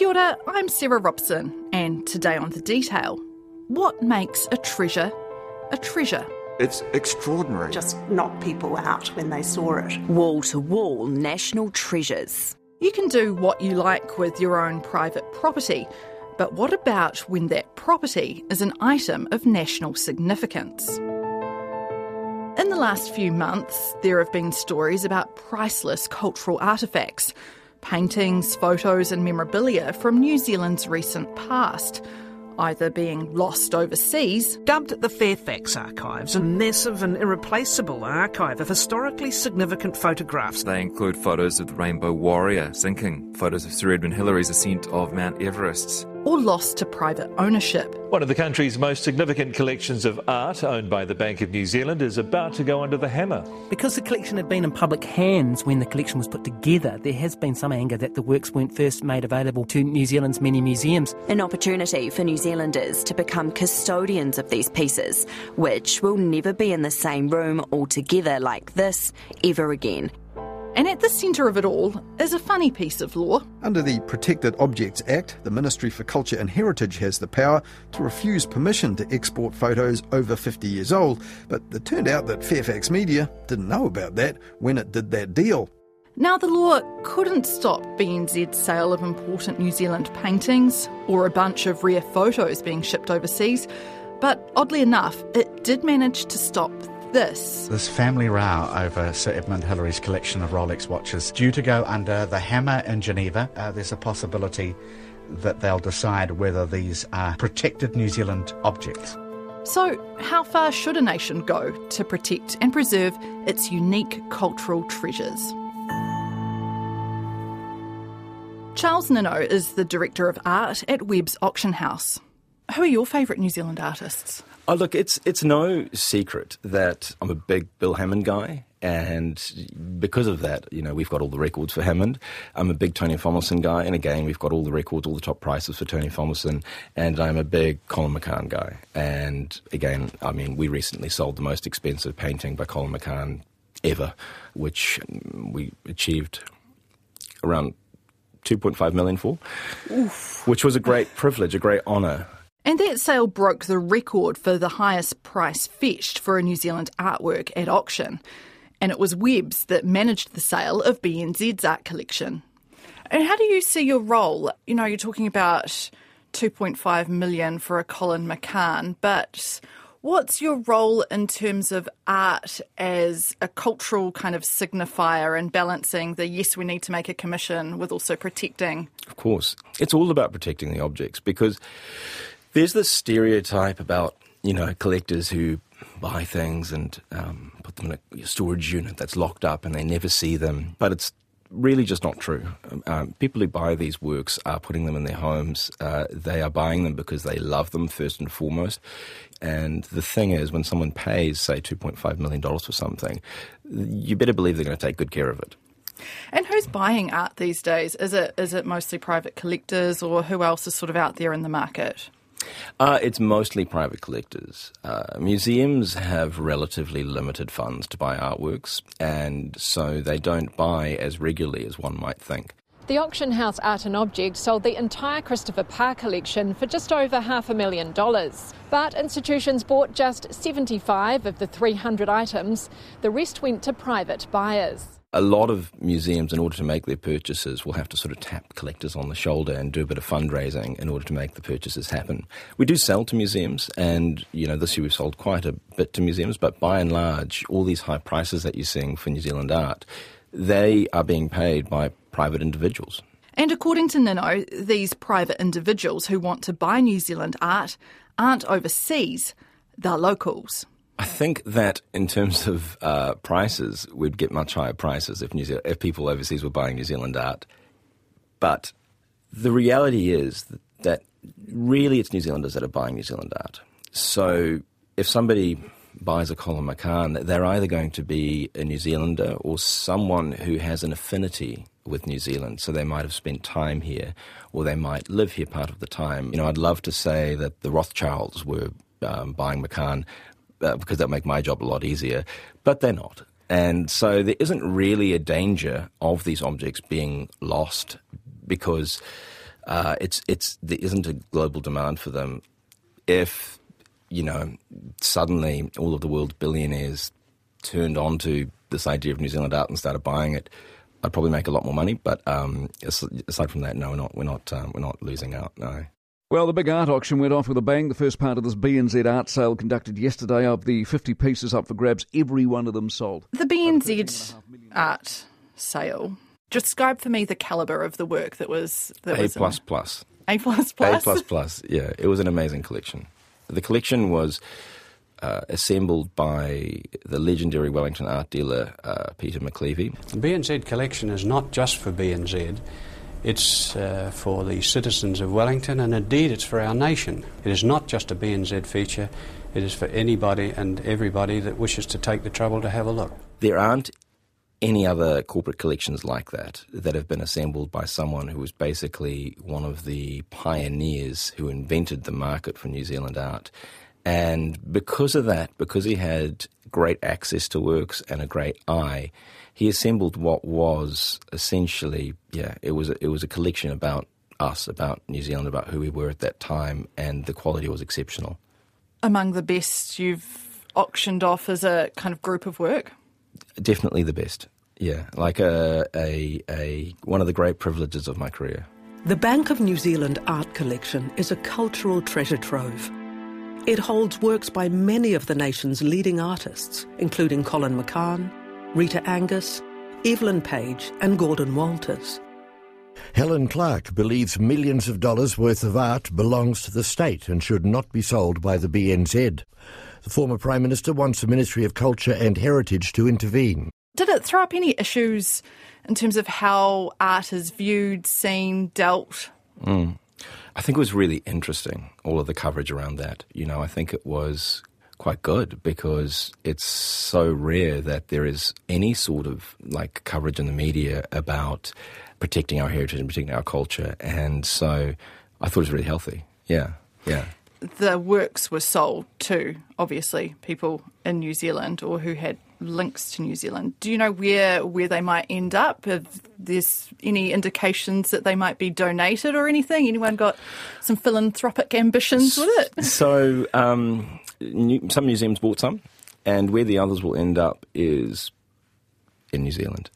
Kia ora, I'm Sarah Robson, and today on The Detail, what makes a treasure a treasure? It's extraordinary. Just knocked people out when they saw it. Wall to wall national treasures. You can do what you like with your own private property, but what about when that property is an item of national significance? In the last few months, there have been stories about priceless cultural artefacts paintings, photos, and memorabilia from New Zealand's recent past either being lost overseas. Dubbed the Fairfax Archives, a massive and irreplaceable archive of historically significant photographs. They include photos of the Rainbow Warrior sinking, photos of Sir Edmund Hillary's ascent of Mount Everest, or lost to private ownership. One of the country's most significant collections of art, owned by the Bank of New Zealand, is about to go under the hammer. Because the collection had been in public hands when the collection was put together, there has been some anger that the works weren't first made available to New Zealand's many museums. An opportunity for New Zealanders to become custodians of these pieces, which will never be in the same room all together like this ever again. And at the centre of it all is a funny piece of law. Under the Protected Objects Act, the Ministry for Culture and Heritage has the power to refuse permission to export photos over 50 years old. But it turned out that Fairfax Media didn't know about that when it did that deal. Now, the law couldn't stop BNZ's sale of important New Zealand paintings or a bunch of rare photos being shipped overseas, but oddly enough, it did manage to stop this. This family row over Sir Edmund Hillary's collection of Rolex watches due to go under the hammer in Geneva. Uh, there's a possibility that they'll decide whether these are protected New Zealand objects. So, how far should a nation go to protect and preserve its unique cultural treasures? Charles Ninow is the Director of Art at Webb's Auction House. Who are your favourite New Zealand artists? Oh, look, it's it's no secret that I'm a big Bill Hammond guy, and because of that, you know, we've got all the records for Hammond. I'm a big Tony Fomison guy, and again, we've got all the records, all the top prices for Tony Fomison, and I'm a big Colin McCahon guy. And again, I mean, we recently sold the most expensive painting by Colin McCahon ever, which we achieved around 2.5 million for, Oof. which was a great privilege, a great honour. And that sale broke the record for the highest price fetched for a New Zealand artwork at auction. And it was Webb's that managed the sale of BNZ's art collection. And how do you see your role? You know, you're talking about 2.5 million for a Colin McCahon, but what's your role in terms of art as a cultural kind of signifier and balancing the yes, we need to make a commission with also protecting? Of course. It's all about protecting the objects because there's this stereotype about, you know, collectors who buy things and um, put them in a storage unit that's locked up and they never see them. But it's really just not true. Um, people who buy these works are putting them in their homes. Uh, they are buying them because they love them first and foremost. And the thing is, when someone pays, say, $2.5 million for something, you better believe they're going to take good care of it. And who's buying art these days? Is it is it mostly private collectors, or who else is sort of out there in the market? Uh, it's mostly private collectors. Uh, museums have relatively limited funds to buy artworks, and so they don't buy as regularly as one might think. The auction house Art and Object sold the entire Christopher Parr collection for just over half a million dollars. But institutions bought just 75 of the 300 items. The rest went to private buyers a lot of museums, in order to make their purchases, will have to sort of tap collectors on the shoulder and do a bit of fundraising in order to make the purchases happen. We do sell to museums, and you know this year we've sold quite a bit to museums, but by and large, all these high prices that you're seeing for New Zealand art, they are being paid by private individuals. And according to Ninow, these private individuals who want to buy New Zealand art aren't overseas, they're locals. I think that in terms of uh, prices, we'd get much higher prices if New Zealand, if people overseas were buying New Zealand art. But the reality is that, really it's New Zealanders that are buying New Zealand art. So if somebody buys a Colin McCahon, they're either going to be a New Zealander or someone who has an affinity with New Zealand. So they might have spent time here or they might live here part of the time. You know, I'd love to say that the Rothschilds were um, buying McCahon uh, because that make my job a lot easier, but they're not. And so there isn't really a danger of these objects being lost because uh, it's it's there isn't a global demand for them. If you know suddenly all of the world's billionaires turned onto this idea of New Zealand art and started buying it, I'd probably make a lot more money. But um, aside from that, no, we're not we're not um, we're not losing out. No. Well, the big art auction went off with a bang. The first part of this BNZ art sale conducted yesterday of the 50 pieces up for grabs, every one of them sold. The BNZ art sale. Describe for me the calibre of the work that was that A was plus plus. A plus plus. A plus plus. Yeah, it was an amazing collection. The collection was uh, assembled by the legendary Wellington art dealer uh, Peter McLeavy. The BNZ collection is not just for BNZ. It's uh, for the citizens of Wellington, and indeed it's for our nation. It is not just a BNZ feature, it is for anybody and everybody that wishes to take the trouble to have a look. There aren't any other corporate collections like that that have been assembled by someone who was basically one of the pioneers who invented the market for New Zealand art. And because of that, because he had great access to works and a great eye, he assembled what was essentially, yeah, it was a, it was a collection about us, about New Zealand, about who we were at that time, and the quality was exceptional. Among the best you've auctioned off as a kind of group of work. Definitely the best. Yeah, like a, a, a one of the great privileges of my career. The Bank of New Zealand Art Collection is a cultural treasure trove. It holds works by many of the nation's leading artists, including Colin McCahon, Rita Angus, Evelyn Page, and Gordon Walters. Helen Clark believes millions of dollars worth of art belongs to the state and should not be sold by the BNZ. The former Prime Minister wants the Ministry of Culture and Heritage to intervene. Did it throw up any issues in terms of how art is viewed, seen, dealt? Mm. I think it was really interesting, all of the coverage around that. You know, I think it was quite good because it's so rare that there is any sort of like coverage in the media about protecting our heritage and protecting our culture. And so I thought it was really healthy. Yeah, yeah. The works were sold to, obviously, people in New Zealand or who had links to New Zealand. Do you know where where they might end up? If there's any indications that they might be donated or anything? Anyone got some philanthropic ambitions with it? So um, some museums bought some, and where the others will end up is in New Zealand.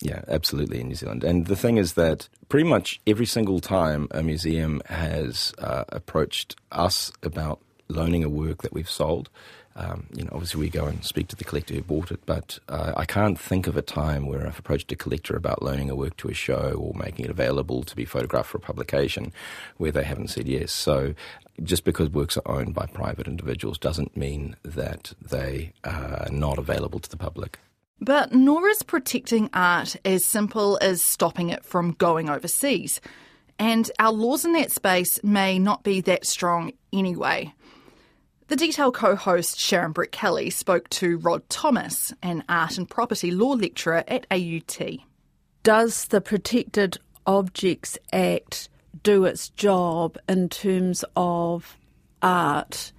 Yeah, absolutely in New Zealand. And the thing is that pretty much every single time a museum has uh, approached us about loaning a work that we've sold, um, you know, obviously we go and speak to the collector who bought it, but uh, I can't think of a time where I've approached a collector about loaning a work to a show or making it available to be photographed for a publication where they haven't said yes. So just because works are owned by private individuals doesn't mean that they are not available to the public. But nor is protecting art as simple as stopping it from going overseas. And our laws in that space may not be that strong anyway. The Detail co host Sharon Brettkelly spoke to Rod Thomas, an art and property law lecturer at AUT. Does the Protected Objects Act do its job in terms of art?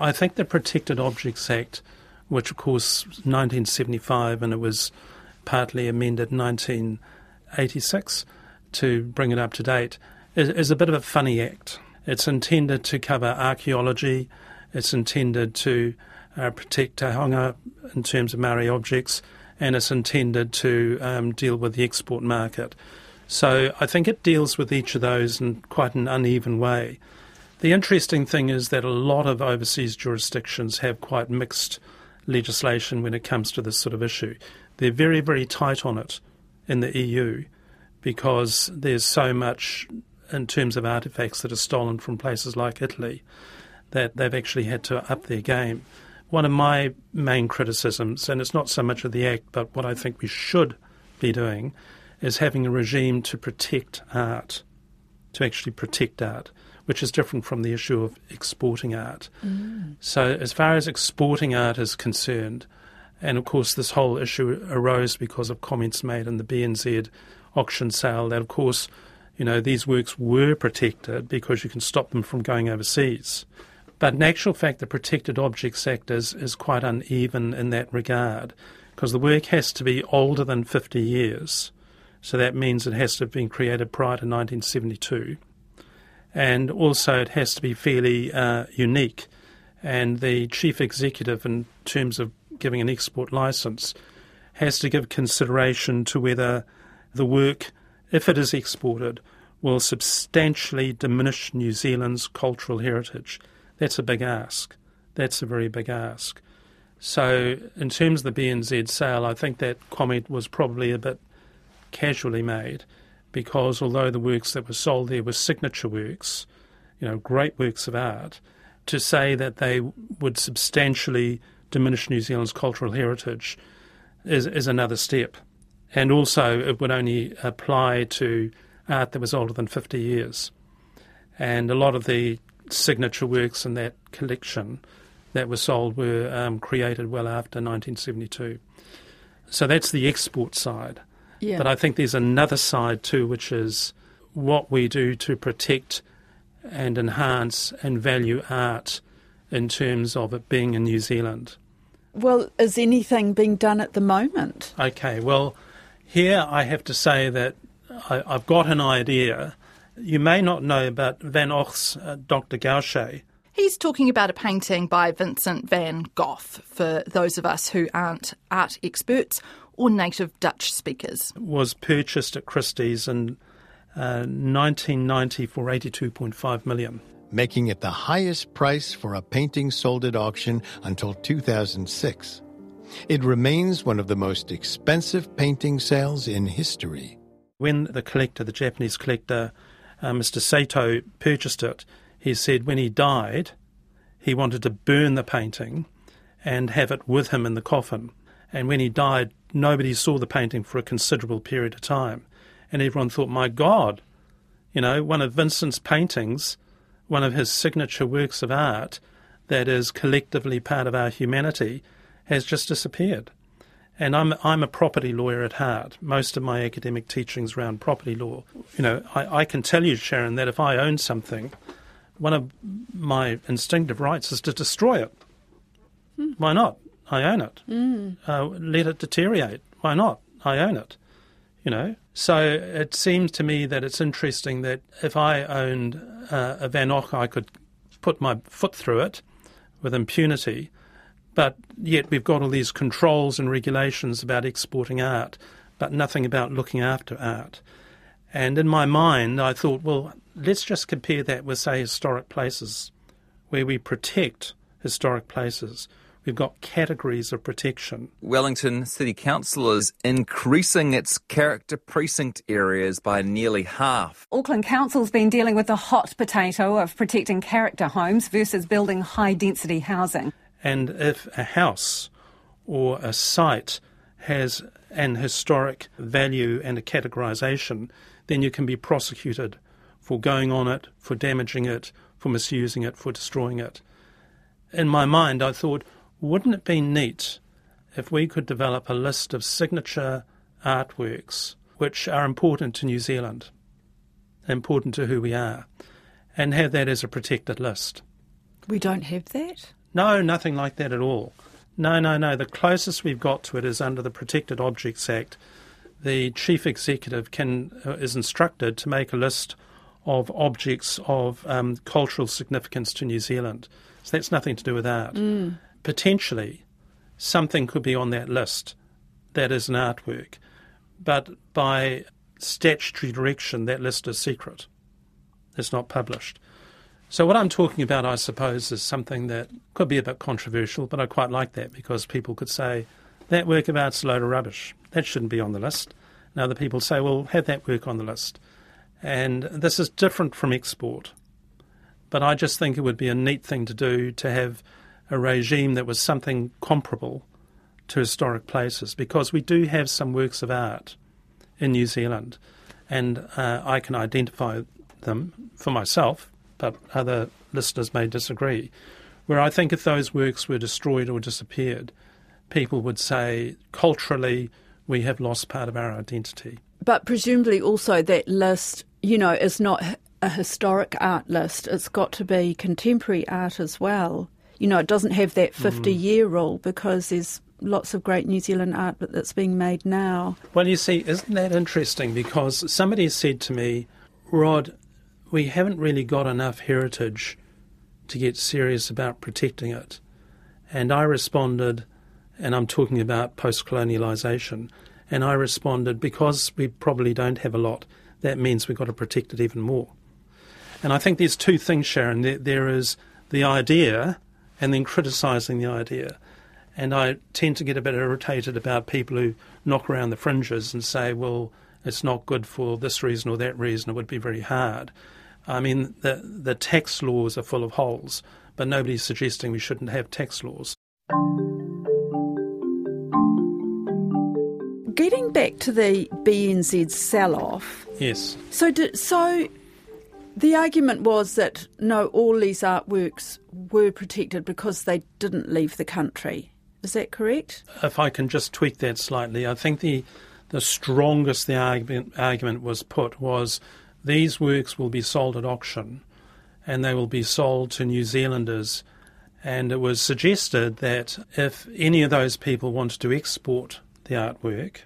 I think the Protected Objects Act, which of course 1975 and it was partly amended 1986 to bring it up to date, is, is a bit of a funny act. It's intended to cover archaeology, it's intended to uh, protect taonga in terms of Maori objects, and it's intended to um, deal with the export market. So I think it deals with each of those in quite an uneven way. The interesting thing is that a lot of overseas jurisdictions have quite mixed legislation when it comes to this sort of issue. They're very, very tight on it in the EU because there's so much in terms of artifacts that are stolen from places like Italy that they've actually had to up their game. One of my main criticisms, and it's not so much of the Act, but what I think we should be doing, is having a regime to protect art, to actually protect art, which is different from the issue of exporting art. Mm. So, as far as exporting art is concerned, and of course, this whole issue arose because of comments made in the BNZ auction sale that, of course, you know, these works were protected because you can stop them from going overseas. But in actual fact, the Protected Objects Act is, is quite uneven in that regard because the work has to be older than 50 years. So that means it has to have been created prior to 1972. And also it has to be fairly uh, unique. And the chief executive, in terms of giving an export license, has to give consideration to whether the work, if it is exported, will substantially diminish New Zealand's cultural heritage. That's a big ask. That's a very big ask. So, in terms of the BNZ sale, I think that comment was probably a bit casually made because although the works that were sold there were signature works, you know, great works of art, to say that they would substantially diminish New Zealand's cultural heritage is, is another step. And also, it would only apply to art that was older than 50 years. And a lot of the signature works in that collection that were sold were um, created well after 1972. So that's the export side. Yeah. But I think there's another side too, which is what we do to protect and enhance and value art in terms of it being in New Zealand. Well, is anything being done at the moment? Okay, well, here I have to say that I, have got an idea. You may not know about Van Gogh's uh, Dr. Gachet. He's talking about a painting by Vincent van Gogh for those of us who aren't art experts or native Dutch speakers. Was purchased at Christie's in uh, 1990 for 82.5 million. Making it the highest price for a painting sold at auction until 2006. It remains one of the most expensive painting sales in history. When the collector, the Japanese collector, uh, Mr. Saito, purchased it, he said when he died, he wanted to burn the painting and have it with him in the coffin. And when he died, nobody saw the painting for a considerable period of time. And everyone thought, my God, you know, one of Vincent's paintings, one of his signature works of art that is collectively part of our humanity, has just disappeared. And I'm I'm a property lawyer at heart. Most of my academic teaching's around property law. You know, I, I can tell you, Sharon, that if I own something, one of my instinctive rights is to destroy it. Mm. Why not? I own it. Mm. Uh, let it deteriorate. Why not? I own it. You know. So it seems to me that it's interesting that if I owned uh, a Van Gogh, I could put my foot through it with impunity. But yet we've got all these controls and regulations about exporting art, but nothing about looking after art. And in my mind, I thought, well, let's just compare that with, say, historic places, where we protect historic places. We've got categories of protection. Wellington City Council is increasing its character precinct areas by nearly half. Auckland Council's been dealing with the hot potato of protecting character homes versus building high density housing. And if a house or a site has an historic value and a categorisation, then you can be prosecuted for going on it, for damaging it, for misusing it, for destroying it. In my mind, I thought, wouldn't it be neat if we could develop a list of signature artworks which are important to New Zealand, important to who we are, and have that as a protected list? We don't have that? No, nothing like that at all. No, no, no. The closest we've got to it is under the Protected Objects Act. The chief executive can uh, is instructed to make a list of objects of um, cultural significance to New Zealand. So that's nothing to do with art. Mm. Potentially, something could be on that list that is an artwork, but by statutory direction, that list is secret. It's not published. So, what I'm talking about, I suppose, is something that could be a bit controversial, but I quite like that because people could say, that work of art's a load of rubbish. That shouldn't be on the list. And other people say, well, have that work on the list. And this is different from export. But I just think it would be a neat thing to do to have a regime that was something comparable to historic places because we do have some works of art in New Zealand and uh, I can identify them for myself, but other listeners may disagree. Where I think if those works were destroyed or disappeared, people would say culturally we have lost part of our identity. But presumably also that list, you know, is not a historic art list. It's got to be contemporary art as well. You know, it doesn't have that 50 Mm. year rule because there's lots of great New Zealand art that's being made now. Well, you see, isn't that interesting? Because somebody said to me, Rod, we haven't really got enough heritage to get serious about protecting it. And I responded, and I'm talking about post colonialisation, and I responded, because we probably don't have a lot, that means we've got to protect it even more. And I think there's two things, Sharon. There, there is the idea and then criticising the idea. And I tend to get a bit irritated about people who knock around the fringes and say, well, it's not good for this reason or that reason, it would be very hard. I mean, the, the tax laws are full of holes, but nobody's suggesting we shouldn't have tax laws. Getting back to the BNZ sell off. Yes. So, did, so the argument was that no, all these artworks were protected because they didn't leave the country. Is that correct? If I can just tweak that slightly, I think the the strongest the argument, argument was put was these works will be sold at auction and they will be sold to New Zealanders. And it was suggested that if any of those people wanted to export the artwork,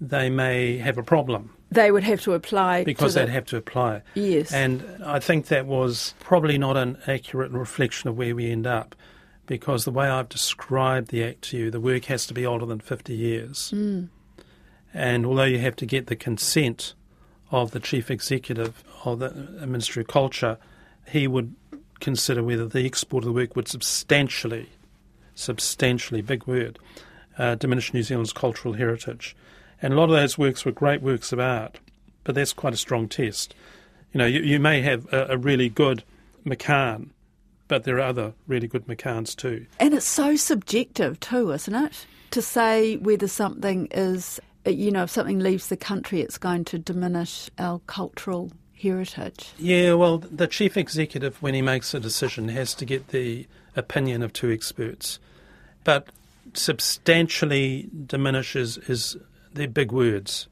they may have a problem. They would have to apply because to they'd the, have to apply. Yes. And I think that was probably not an accurate reflection of where we end up because the way I've described the Act to you, the work has to be older than 50 years. Mm. And although you have to get the consent of the chief executive of the Ministry of Culture, he would consider whether the export of the work would substantially, substantially, big word, uh, diminish New Zealand's cultural heritage. And a lot of those works were great works of art, but that's quite a strong test. You know, you, you may have a, a really good McCahon, but there are other really good McCahons too. And it's so subjective too, isn't it? To say whether something is, uh, you know, if something leaves the country, it's going to diminish our cultural heritage. Yeah, well, the chief executive, when he makes a decision, has to get the opinion of two experts. But substantially diminishes is they're big words.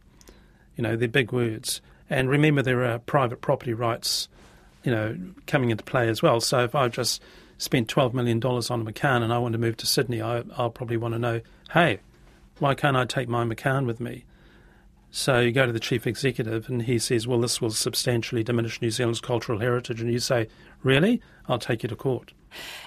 You know, they're big words. And remember, there are private property rights, you know, coming into play as well. So if I just spent $12 million on a McCahon and I want to move to Sydney, I, will probably want to know, hey, why can't I take my McCahon with me? So you go to the chief executive and he says, well, this will substantially diminish New Zealand's cultural heritage. And you say, really? I'll take you to court.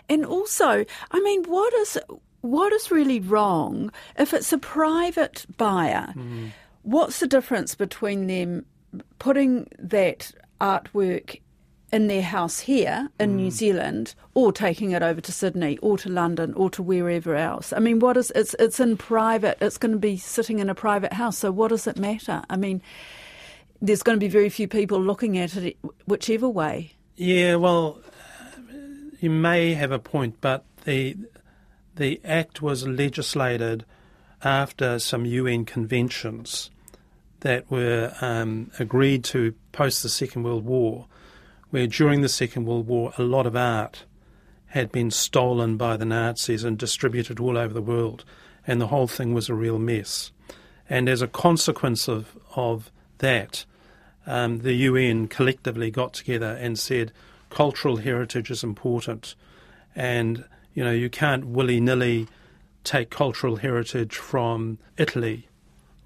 And also, I mean, what is what is really wrong if it's a private buyer? Mm. What's the difference between them putting that artwork in their house here in mm. New Zealand or taking it over to Sydney or to London or to wherever else? I mean, what is it's it's in private. It's going to be sitting in a private house. So what does it matter? I mean, there's going to be very few people looking at it whichever way. Yeah, well, you may have a point, but the the act was legislated after some UN conventions that were um, agreed to post the Second World War, where during the Second World War a lot of art had been stolen by the Nazis and distributed all over the world, and the whole thing was a real mess. And as a consequence of, of that, um, the UN collectively got together and said cultural heritage is important, and you know, you can't willy nilly take cultural heritage from Italy,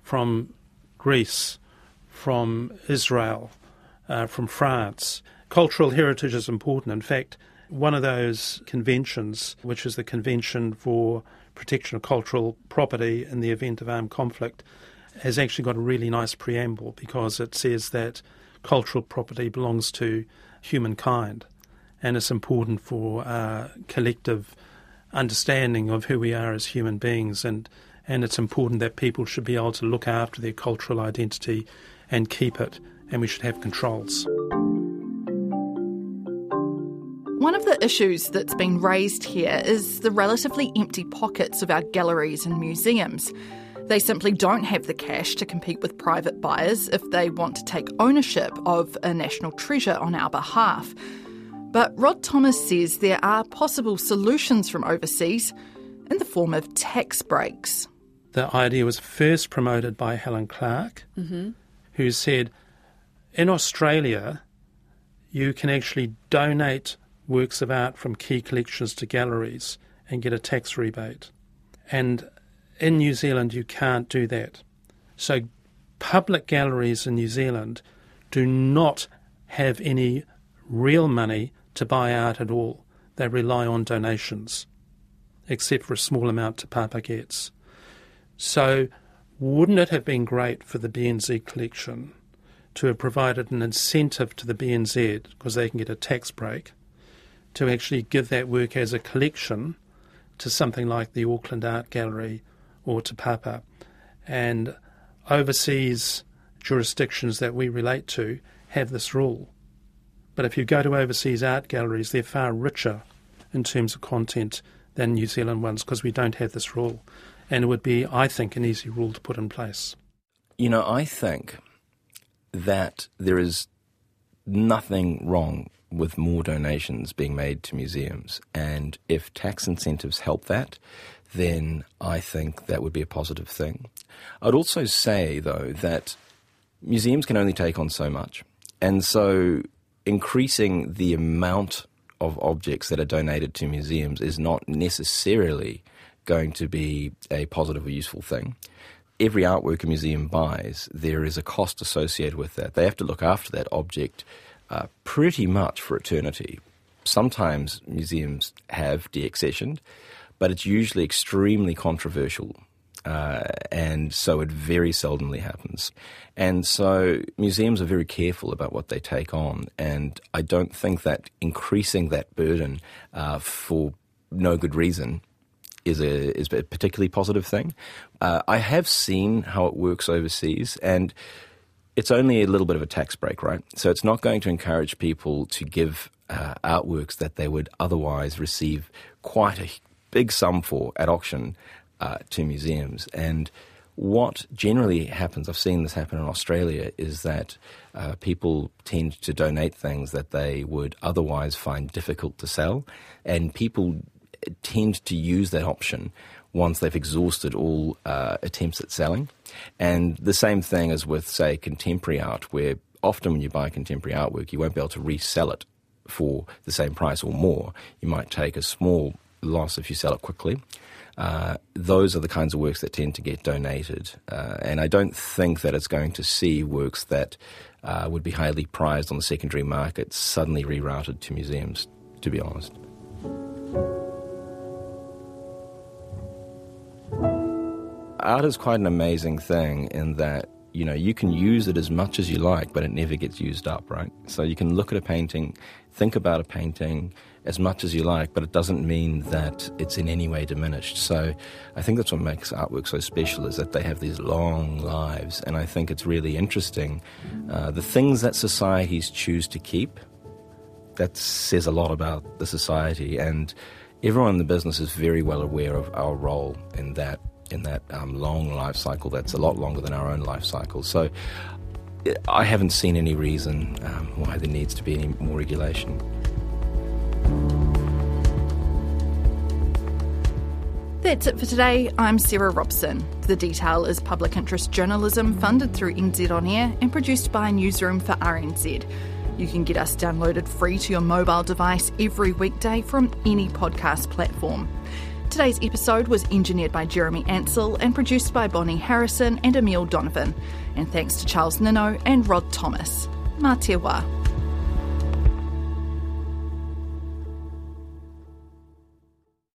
from Greece, from Israel, uh, from France. Cultural heritage is important. In fact, one of those conventions, which is the Convention for Protection of Cultural Property in the Event of Armed Conflict, has actually got a really nice preamble because it says that cultural property belongs to humankind and it's important for uh, collective understanding of who we are as human beings and and it's important that people should be able to look after their cultural identity and keep it and we should have controls. One of the issues that's been raised here is the relatively empty pockets of our galleries and museums. They simply don't have the cash to compete with private buyers if they want to take ownership of a national treasure on our behalf. But Rod Thomas says there are possible solutions from overseas in the form of tax breaks. The idea was first promoted by Helen Clark, mm-hmm. who said in Australia, you can actually donate works of art from key collections to galleries and get a tax rebate. And in New Zealand, you can't do that. So, public galleries in New Zealand do not have any real money to buy art at all. They rely on donations, except for a small amount to Papa gets. So, wouldn't it have been great for the BNZ collection to have provided an incentive to the BNZ, because they can get a tax break, to actually give that work as a collection to something like the Auckland Art Gallery or to Papa? And overseas jurisdictions that we relate to have this rule. But if you go to overseas art galleries, they're far richer in terms of content than New Zealand ones because we don't have this rule. And it would be, I think, an easy rule to put in place. You know, I think that there is nothing wrong with more donations being made to museums. And if tax incentives help that, then I think that would be a positive thing. I'd also say, though, that museums can only take on so much. And so increasing the amount of objects that are donated to museums is not necessarily going to be a positive or useful thing. Every artwork a museum buys, there is a cost associated with that. They have to look after that object uh, pretty much for eternity. Sometimes museums have deaccessioned, but it's usually extremely controversial uh, and so it very seldomly happens. And so museums are very careful about what they take on, and I don't think that increasing that burden uh, for no good reason is a is a particularly positive thing. Uh, I have seen how it works overseas, and it's only a little bit of a tax break, right? So it's not going to encourage people to give uh, artworks that they would otherwise receive quite a big sum for at auction uh, to museums. And what generally happens, I've seen this happen in Australia, is that uh, people tend to donate things that they would otherwise find difficult to sell, and people tend to use that option once they've exhausted all uh, attempts at selling. And the same thing is with, say, contemporary art, where often when you buy contemporary artwork, you won't be able to resell it for the same price or more. You might take a small loss if you sell it quickly. Uh, those are the kinds of works that tend to get donated. Uh, and I don't think that it's going to see works that uh, would be highly prized on the secondary market suddenly rerouted to museums, to be honest. Art is quite an amazing thing in that you know you can use it as much as you like, but it never gets used up, right? So you can look at a painting, think about a painting, as much as you like, but it doesn't mean that it's in any way diminished. So I think that's what makes artwork so special is that they have these long lives, and I think it's really interesting. Uh, the things that societies choose to keep, that says a lot about the society, and everyone in the business is very well aware of our role in that in that um, long life cycle. That's a lot longer than our own life cycle. So. I haven't seen any reason um, why there needs to be any more regulation. That's it for today. I'm Sarah Robson. The Detail is public interest journalism funded through NZ On Air and produced by Newsroom for RNZ. You can get us downloaded free to your mobile device every weekday from any podcast platform. Today's episode was engineered by Jeremy Ansell and produced by Bonnie Harrison and Emile Donovan. And thanks to Charles Ninow and Rod Thomas. Mā te.